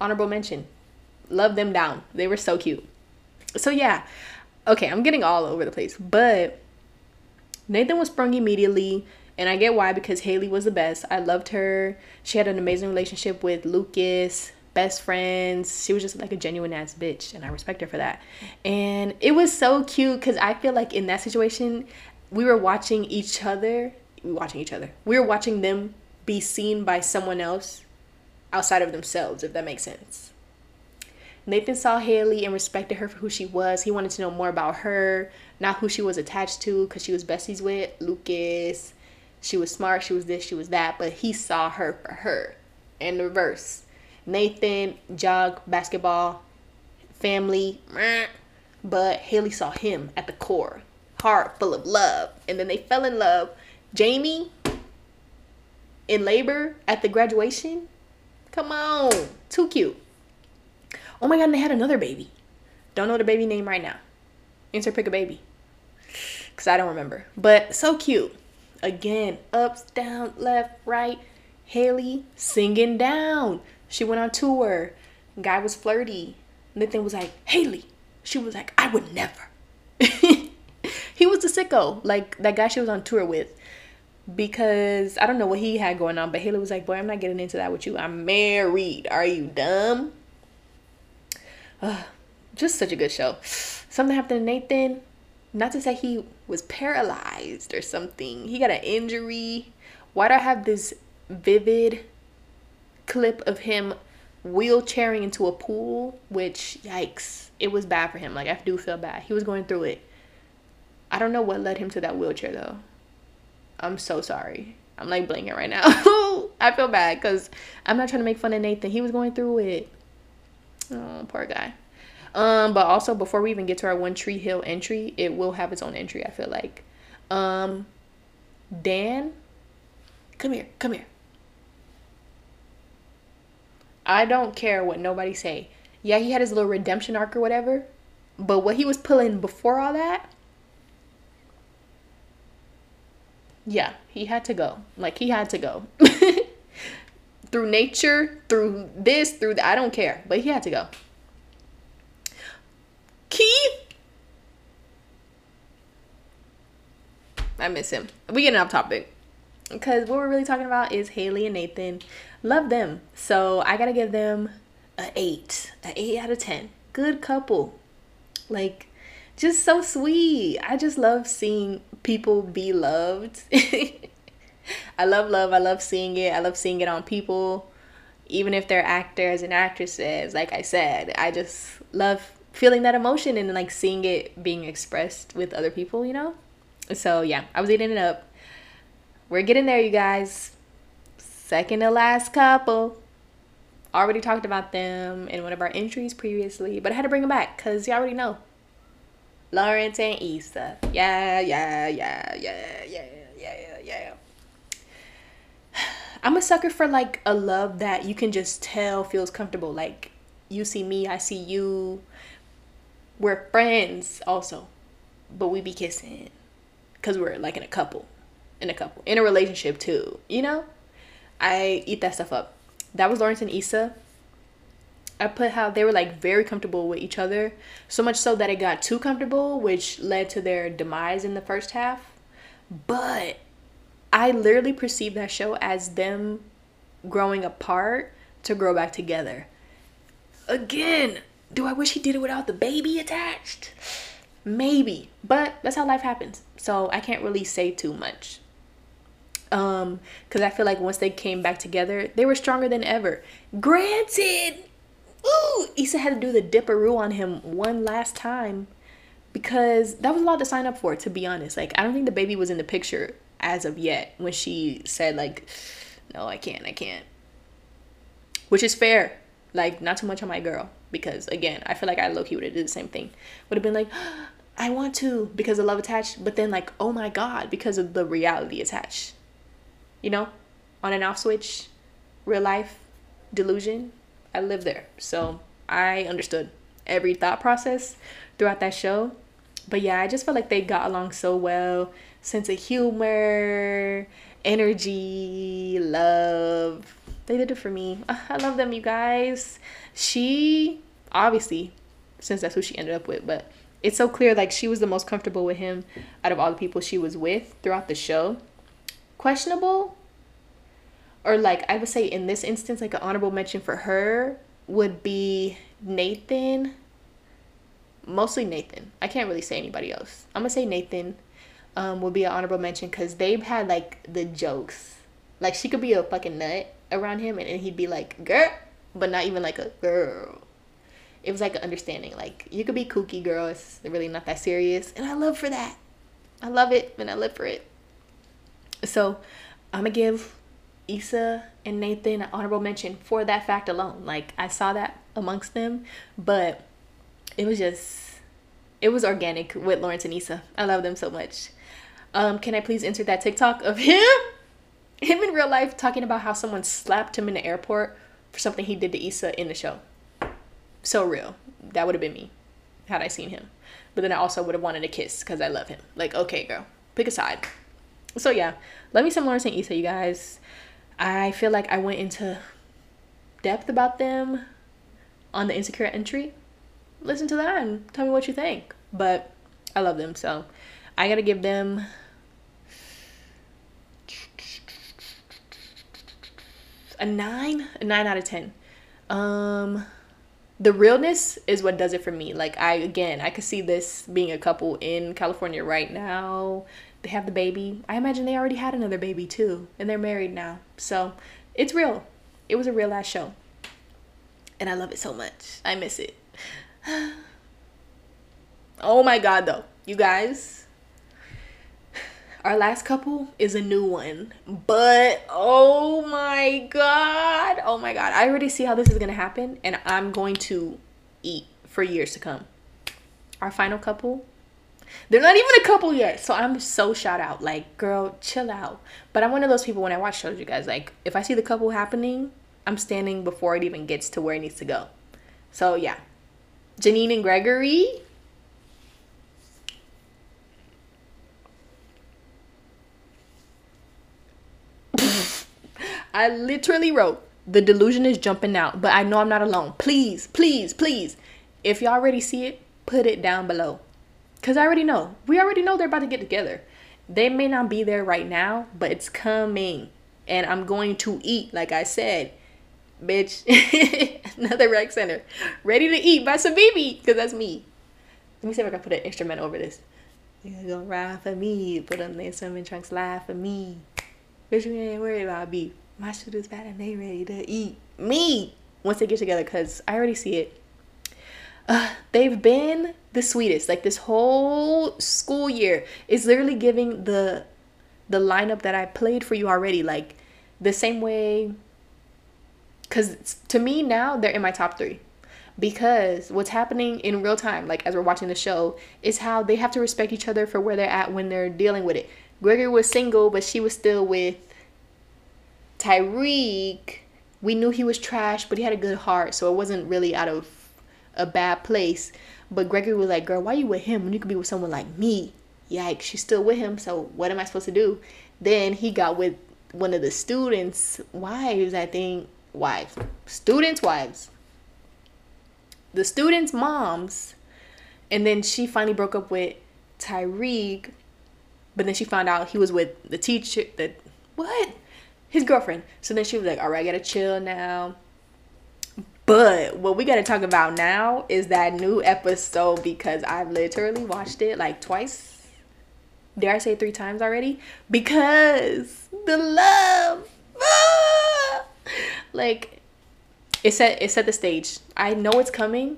honorable mention. Love them down. They were so cute. So yeah, okay, I'm getting all over the place, but Nathan was sprung immediately. And I get why because Haley was the best. I loved her. She had an amazing relationship with Lucas, best friends. She was just like a genuine ass bitch, and I respect her for that. And it was so cute because I feel like in that situation, we were watching each other. We were watching each other. We were watching them be seen by someone else outside of themselves, if that makes sense. Nathan saw Haley and respected her for who she was. He wanted to know more about her, not who she was attached to, because she was besties with Lucas. She was smart, she was this, she was that, but he saw her for her. And the reverse. Nathan, jog, basketball, family, but Haley saw him at the core, heart full of love. And then they fell in love. Jamie, in labor at the graduation, come on, too cute. Oh my god, and they had another baby. Don't know the baby name right now. Answer pick a baby. Cause I don't remember. But so cute. Again, ups, down, left, right. Haley singing down. She went on tour. Guy was flirty. Nathan was like, Haley. She was like, I would never. he was the sicko, like that guy she was on tour with. Because I don't know what he had going on, but Haley was like, Boy, I'm not getting into that with you. I'm married. Are you dumb? Uh, just such a good show. Something happened to Nathan. Not to say he was paralyzed or something. He got an injury. Why do I have this vivid clip of him wheelchairing into a pool? Which, yikes, it was bad for him. Like, I do feel bad. He was going through it. I don't know what led him to that wheelchair, though. I'm so sorry. I'm like blinking right now. I feel bad because I'm not trying to make fun of Nathan. He was going through it. Oh, poor guy. Um, but also before we even get to our One Tree Hill entry, it will have its own entry. I feel like. Um, Dan, come here, come here. I don't care what nobody say. Yeah, he had his little redemption arc or whatever, but what he was pulling before all that, yeah, he had to go. Like he had to go. through nature, through this, through that. I don't care, but he had to go. Keith. I miss him. We getting off topic because what we're really talking about is Haley and Nathan. Love them, so I gotta give them a eight, a eight out of ten. Good couple, like just so sweet. I just love seeing people be loved. I love love. I love seeing it. I love seeing it on people, even if they're actors and actresses. Like I said, I just love feeling that emotion and like seeing it being expressed with other people, you know? So yeah, I was eating it up. We're getting there, you guys. Second to last couple. Already talked about them in one of our entries previously, but I had to bring them back because you already know. Lawrence and Issa. Yeah, yeah, yeah, yeah, yeah, yeah, yeah. I'm a sucker for like a love that you can just tell feels comfortable. Like you see me, I see you. We're friends also, but we be kissing because we're like in a couple, in a couple, in a relationship too. You know, I eat that stuff up. That was Lawrence and Issa. I put how they were like very comfortable with each other, so much so that it got too comfortable, which led to their demise in the first half. But I literally perceive that show as them growing apart to grow back together. Again, do I wish he did it without the baby attached? Maybe, but that's how life happens. So I can't really say too much. Um, because I feel like once they came back together, they were stronger than ever. Granted, ooh, Issa had to do the dipperoo on him one last time because that was a lot to sign up for, to be honest. Like, I don't think the baby was in the picture as of yet when she said like no i can't i can't which is fair like not too much on my girl. Because again i feel like i low-key would have did the same thing. Would have been like i want to because of love attached but then like oh my god because of the reality attached. You know? On and off switch. Real life. Delusion. I live there. So i understood every thought process throughout that show. But yeah i just felt like they got along so well. Sense of humor, energy, love. They did it for me. I love them, you guys. She obviously, since that's who she ended up with, but it's so clear like she was the most comfortable with him out of all the people she was with throughout the show. Questionable, or like I would say in this instance, like an honorable mention for her would be Nathan. Mostly Nathan. I can't really say anybody else. I'm gonna say Nathan um, would be an honorable mention because they've had like the jokes. Like she could be a fucking nut around him and, and he'd be like, girl, but not even like a girl. It was like an understanding. Like you could be kooky, girl. It's really not that serious. And I love for that. I love it and I live for it. So I'm gonna give Issa and Nathan an honorable mention for that fact alone. Like I saw that amongst them, but it was just it was organic with Lawrence and Issa. I love them so much. Um, can I please insert that TikTok of him? Him in real life talking about how someone slapped him in the airport for something he did to Issa in the show. So real. That would have been me had I seen him. But then I also would have wanted a kiss because I love him. Like, okay, girl, pick a side. So yeah, let me some Lawrence and Issa, you guys. I feel like I went into depth about them on the insecure entry. Listen to that and tell me what you think. But I love them, so I gotta give them a nine, a nine out of ten. Um, the realness is what does it for me. Like I again, I could see this being a couple in California right now. They have the baby. I imagine they already had another baby too, and they're married now. So it's real. It was a real last show, and I love it so much. I miss it. oh my god, though, you guys our last couple is a new one. But oh my god. Oh my god. I already see how this is going to happen and I'm going to eat for years to come. Our final couple they're not even a couple yet. So I'm so shout out. Like, girl, chill out. But I'm one of those people when I watch shows, you guys, like, if I see the couple happening, I'm standing before it even gets to where it needs to go. So yeah. Janine and Gregory, I literally wrote, the delusion is jumping out, but I know I'm not alone. Please, please, please. If y'all already see it, put it down below. Because I already know. We already know they're about to get together. They may not be there right now, but it's coming. And I'm going to eat, like I said. Bitch. Another rec center. Ready to eat by Sabibi. Because that's me. Let me see if I can put an instrument over this. You're gonna ride for me. Put on their swimming trunks, laugh for me. Bitch, you ain't worried about beef my shooter's bad and they ready to eat me once they get together because I already see it. Uh, they've been the sweetest. Like this whole school year is literally giving the the lineup that I played for you already. Like the same way. Because to me now they're in my top three. Because what's happening in real time, like as we're watching the show, is how they have to respect each other for where they're at when they're dealing with it. Gregory was single, but she was still with Tariq, we knew he was trash, but he had a good heart, so it wasn't really out of a bad place. But Gregory was like, Girl, why you with him when you could be with someone like me? Yikes, she's still with him, so what am I supposed to do? Then he got with one of the students' wives, I think. Wives. Students' wives. The students' moms. And then she finally broke up with Tariq. But then she found out he was with the teacher. The what? His girlfriend. So then she was like, all right, I gotta chill now. But what we gotta talk about now is that new episode because I've literally watched it like twice. Dare I say three times already? Because the love. Ah! Like it set it set the stage. I know it's coming.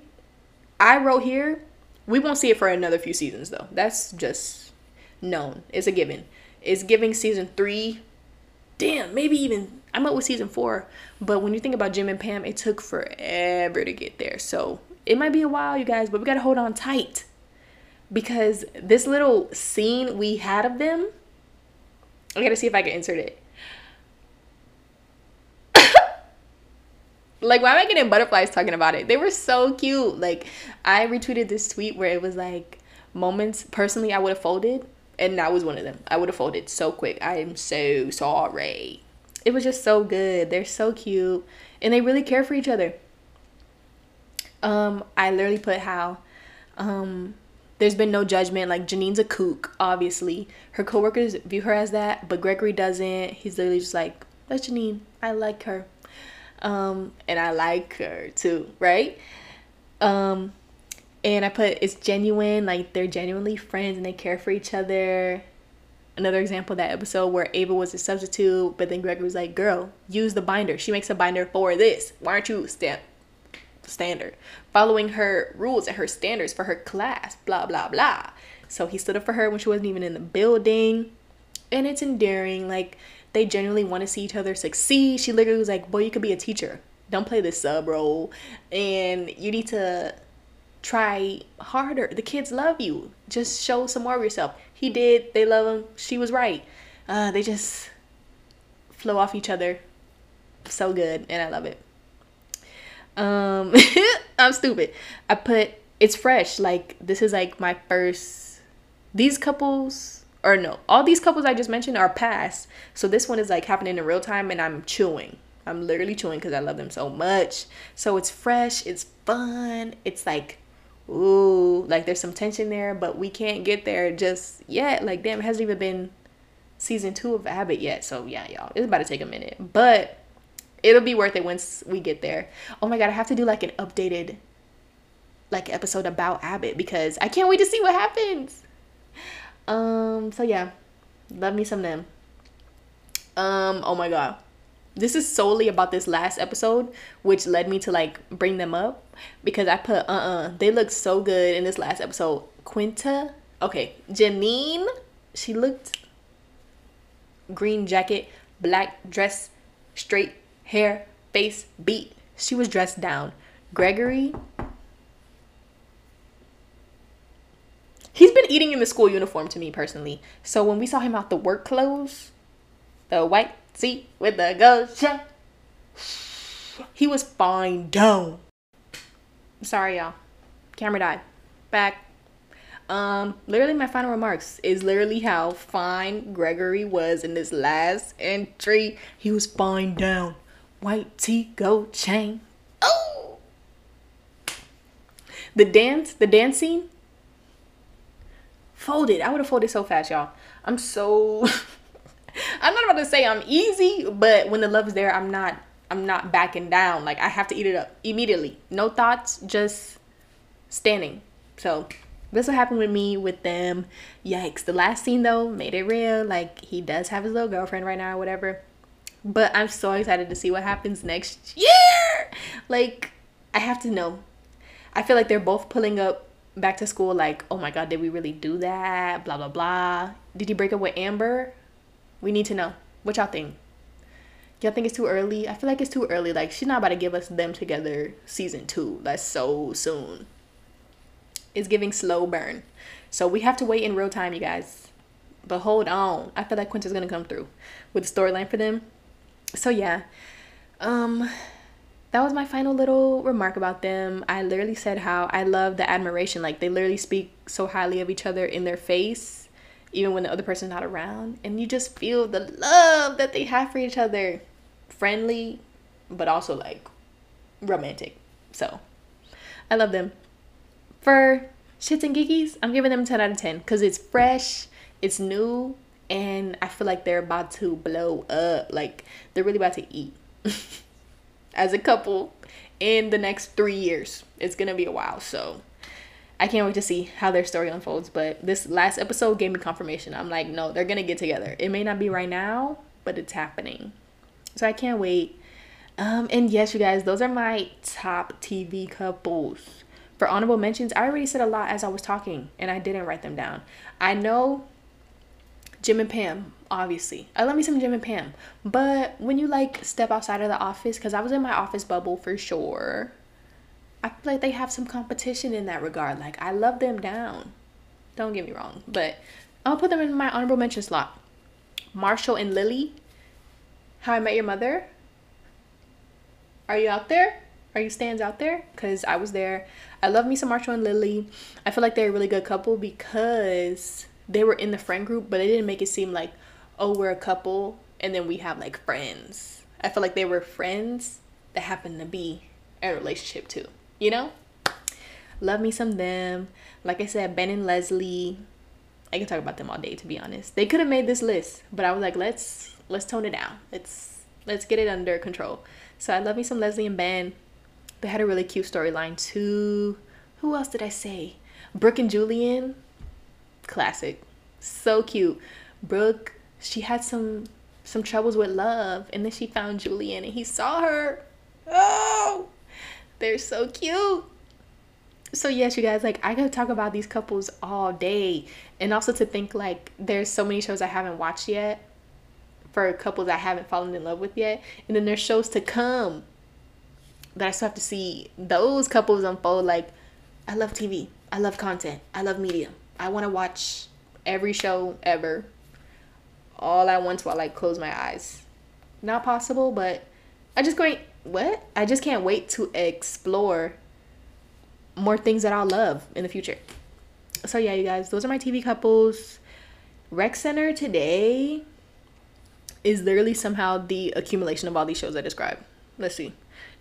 I wrote here, we won't see it for another few seasons though. That's just known. It's a given. It's giving season three damn, maybe even I'm up with season four. But when you think about Jim and Pam, it took forever to get there. So it might be a while, you guys, but we gotta hold on tight. Because this little scene we had of them, I gotta see if I can insert it. like why am I getting butterflies talking about it? They were so cute. Like I retweeted this tweet where it was like moments personally I would have folded and that was one of them. I would have folded so quick. I am so sorry. it was just so good. They're so cute and they really care for each other. Um, I literally put how um there's been no judgment. Like Janine's a kook, obviously. Her coworkers view her as that, but Gregory doesn't. He's literally just like, that's Janine. I like her. Um, and I like her too, right? Um, and I put it's genuine, like they're genuinely friends and they care for each other. Another example that episode where Ava was a substitute, but then Gregory was like, "Girl, use the binder. She makes a binder for this. Why aren't you stand standard, following her rules and her standards for her class? Blah blah blah." So he stood up for her when she wasn't even in the building, and it's endearing. Like they genuinely want to see each other succeed. She literally was like, "Boy, you could be a teacher. Don't play this sub role, and you need to." Try harder. The kids love you. Just show some more of yourself. He did. They love him. She was right. Uh, they just flow off each other so good, and I love it. Um, I'm stupid. I put it's fresh. Like this is like my first. These couples, or no, all these couples I just mentioned are past. So this one is like happening in real time, and I'm chewing. I'm literally chewing because I love them so much. So it's fresh. It's fun. It's like ooh, like there's some tension there, but we can't get there just yet. Like, damn, it hasn't even been season two of Abbott yet. So, yeah, y'all, it's about to take a minute, but it'll be worth it once we get there. Oh my God, I have to do like an updated like episode about Abbott because I can't wait to see what happens. Um, so yeah, love me some them. Um, oh my God this is solely about this last episode which led me to like bring them up. Because i put uh-uh they look so good in this last episode. Quinta okay janine she looked green jacket black dress straight hair face beat. She was dressed down. Gregory he's been eating in the school uniform to me personally. So when we saw him out the work clothes the white See, with the ghost He was fine down. Sorry, y'all. Camera died. Back. Um, literally my final remarks is literally how fine Gregory was in this last entry. He was fine down. White tee, gold chain. Oh! The dance, the dance scene. Folded. I would have folded so fast, y'all. I'm so I'm not about to say I'm easy, but when the love is there, I'm not I'm not backing down. Like I have to eat it up immediately. No thoughts, just standing. So this will happen with me with them. Yikes. The last scene though made it real. Like he does have his little girlfriend right now or whatever. But I'm so excited to see what happens next year. Like I have to know. I feel like they're both pulling up back to school like, oh my god, did we really do that? Blah blah blah. Did he break up with Amber? We need to know. What y'all think? Y'all think it's too early? I feel like it's too early. Like she's not about to give us them together season two. That's so soon. It's giving slow burn. So we have to wait in real time, you guys. But hold on. I feel like Quinta's gonna come through with the storyline for them. So yeah. Um that was my final little remark about them. I literally said how I love the admiration. Like they literally speak so highly of each other in their face even when the other person's not around. And you just feel the love that they have for each other. Friendly, but also like romantic. So I love them. For shits and giggies, I'm giving them 10 out of 10 because it's fresh, it's new, and I feel like they're about to blow up. Like they're really about to eat as a couple in the next three years. It's gonna be a while. So I can't wait to see how their story unfolds. But this last episode gave me confirmation. I'm like, no, they're gonna get together. It may not be right now, but it's happening. So I can't wait. Um, and yes, you guys, those are my top TV couples. For honorable mentions, I already said a lot as I was talking, and I didn't write them down. I know Jim and Pam, obviously. I love me some Jim and Pam. But when you like step outside of the office, because I was in my office bubble for sure I feel like they have some competition in that regard. Like I love them down. Don't get me wrong, but I'll put them in my honorable mention slot. Marshall and Lily. How I Met Your Mother. Are you out there? Are you stands out there? Cause I was there. I love me some Marshall and Lily. I feel like they're a really good couple because they were in the friend group, but they didn't make it seem like, oh, we're a couple. and then we have like friends. I feel like they were friends that happened to be in a relationship too. You know? Love me some them. Like I said, Ben and Leslie. I can talk about them all day to be honest. They could have made this list, but I was like, let's let's tone it down. Let's let's get it under control. So I love me some Leslie and Ben. They had a really cute storyline too. Who else did I say? Brooke and Julian. Classic. So cute. Brooke, she had some some troubles with love and then she found Julian and he saw her. Oh, they're so cute. So yes, you guys, like I could talk about these couples all day. And also to think like there's so many shows I haven't watched yet for couples I haven't fallen in love with yet. And then there's shows to come that I still have to see those couples unfold. Like I love TV. I love content. I love media. I want to watch every show ever all at once while I like, close my eyes. Not possible, but I just going what? I just can't wait to explore more things that I'll love in the future. So yeah, you guys, those are my TV couples. Rec Center today is literally somehow the accumulation of all these shows I described. Let's see.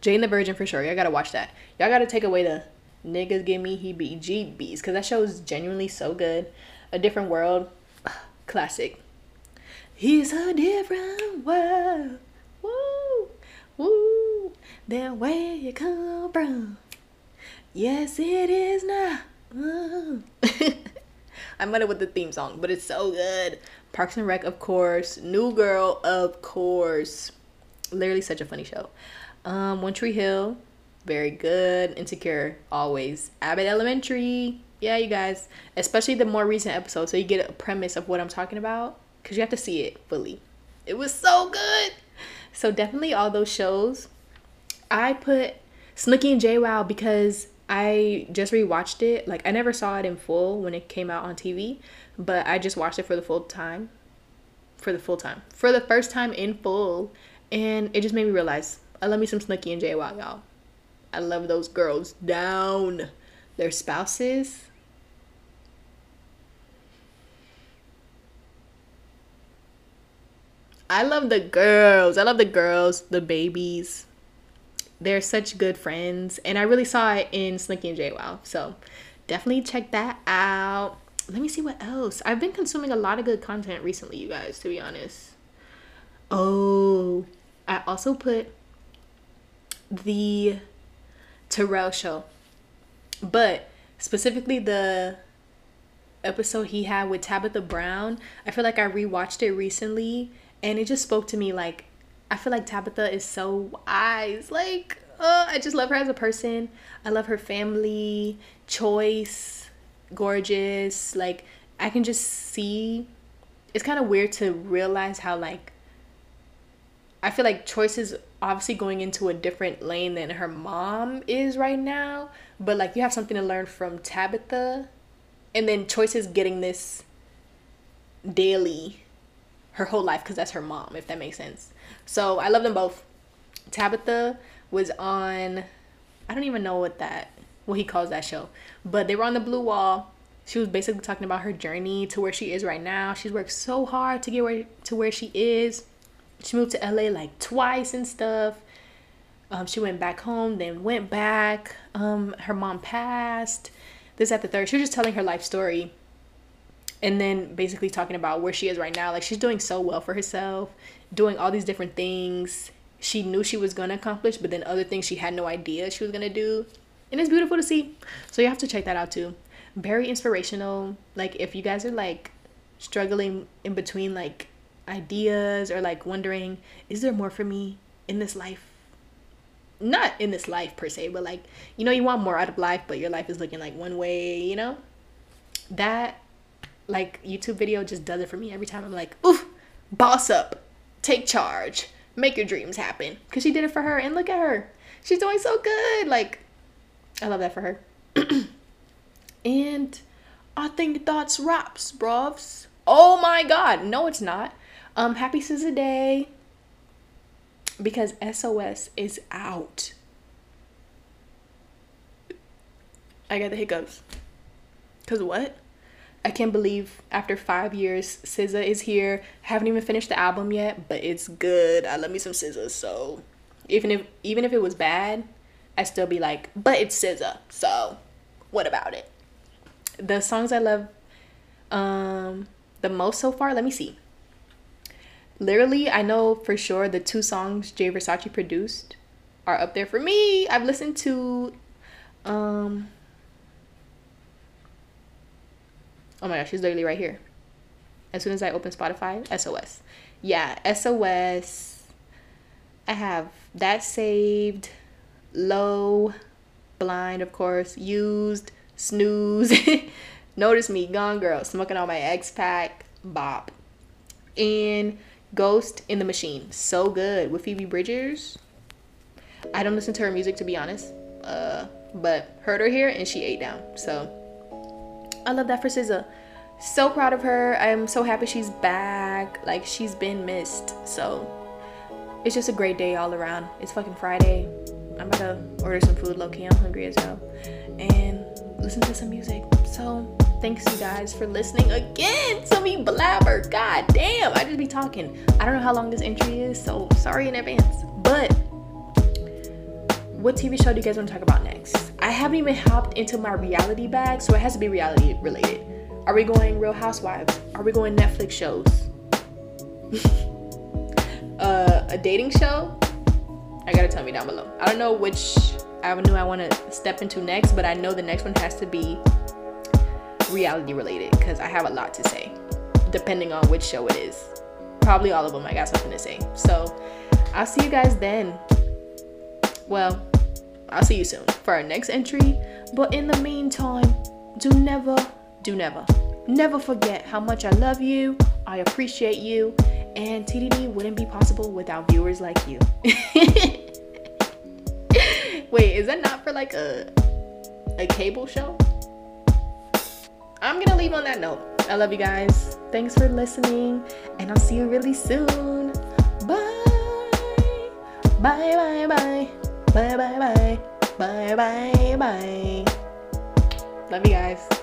Jane the Virgin for sure. Y'all gotta watch that. Y'all gotta take away the niggas give me he heebie jeebies because that show is genuinely so good. A different world, classic. He's a different world. Woo, woo. Than where you come from. Yes, it is now. I'm it with the theme song, but it's so good. Parks and Rec, of course. New Girl, of course. Literally such a funny show. Um, One Tree Hill, very good. Insecure, always. Abbott Elementary, yeah, you guys. Especially the more recent episodes, so you get a premise of what I'm talking about because you have to see it fully. It was so good. So definitely all those shows. I put Snooki and JWoww because I just rewatched it. Like I never saw it in full when it came out on TV, but I just watched it for the full time. For the full time. For the first time in full. And it just made me realize I love me some Snooki and JWoww, y'all. I love those girls down. Their spouses I love the girls. I love the girls, the babies. They're such good friends. And I really saw it in Snooki and JWoww. So definitely check that out. Let me see what else. I've been consuming a lot of good content recently, you guys, to be honest. Oh, I also put the Terrell show. But specifically the episode he had with Tabitha Brown. I feel like I rewatched it recently and it just spoke to me like I feel like Tabitha is so wise. Like, oh, I just love her as a person. I love her family, Choyce, gorgeous. Like, I can just see. It's kind of weird to realize how like. I feel like Choyce is obviously going into a different lane than her mom is right now, but like you have something to learn from Tabitha, and then Choyce is getting this daily her whole life because that's her mom, if that makes sense. So I love them both. Tabitha was on, I don't even know what that, what he calls that show, but they were on the blue wall. She was basically talking about her journey to where she is right now. She's worked so hard to get where to where she is. She moved to LA like twice and stuff. Um, she went back home, then went back. Um, her mom passed. This at the third. She was just telling her life story and then basically talking about where she is right now. Like she's doing so well for herself, doing all these different things she knew she was gonna accomplish, but then other things she had no idea she was gonna do. And it's beautiful to see. So you have to check that out too. Very inspirational. Like if you guys are like struggling in between like ideas or like wondering, is there more for me in this life? Not in this life per se, but like, you know, you want more out of life, but your life is looking like one way, you know? That like YouTube video just does it for me every time. I'm like, oof, boss up, take charge, make your dreams happen. Cause she did it for her, and look at her, she's doing so good. Like, I love that for her. and I think that's wraps, brovs. Oh my god, no, it's not. Um, happy SZA day because SOS is out. I got the hiccups. Cause what? I can't believe after five years, SZA is here. Haven't even finished the album yet, but it's good. I love me some SZA. So even if even if it was bad, I still be like, but it's SZA. So what about it? The songs I love um the most so far, let me see. Literally, I know for sure the two songs Jay Versace produced are up there for me. I've listened to um Oh my gosh, she's literally right here. As soon as I open Spotify, SOS. Yeah, SOS. I have that saved. Low, blind, of course. Used, snooze. Notice me, gone girl, smoking on my Ex pack, bop. And Ghost in the Machine, so good with Phoebe Bridgers. I don't listen to her music to be honest, uh, but heard her here and she ate down. So I love that for SZA. So proud of her. I'm so happy she's back. Like she's been missed. So it's just a great day all around. It's fucking Friday. I'm about to order some food, low key. I'm hungry as hell, and listen to some music. So thanks you guys for listening again to me blabber. God damn, I just be talking. I don't know how long this entry is, so sorry in advance. But what TV show do you guys want to talk about next? I haven't even hopped into my reality bag, so it has to be reality related. Are we going Real Housewives? Are we going Netflix shows? uh, a dating show? I gotta tell me down below. I don't know which avenue I want to step into next, but I know the next one has to be reality related because I have a lot to say, depending on which show it is. Probably all of them, I got something to say. So I'll see you guys then. Well, I'll see you soon for our next entry. But in the meantime, do never, do never, never forget how much I love you. I appreciate you. And TDD wouldn't be possible without viewers like you. Wait, is that not for like a a cable show? I'm gonna leave on that note. I love you guys. Thanks for listening, and I'll see you really soon. Bye. Bye bye bye. Bye bye bye. Bye bye bye. Love you guys.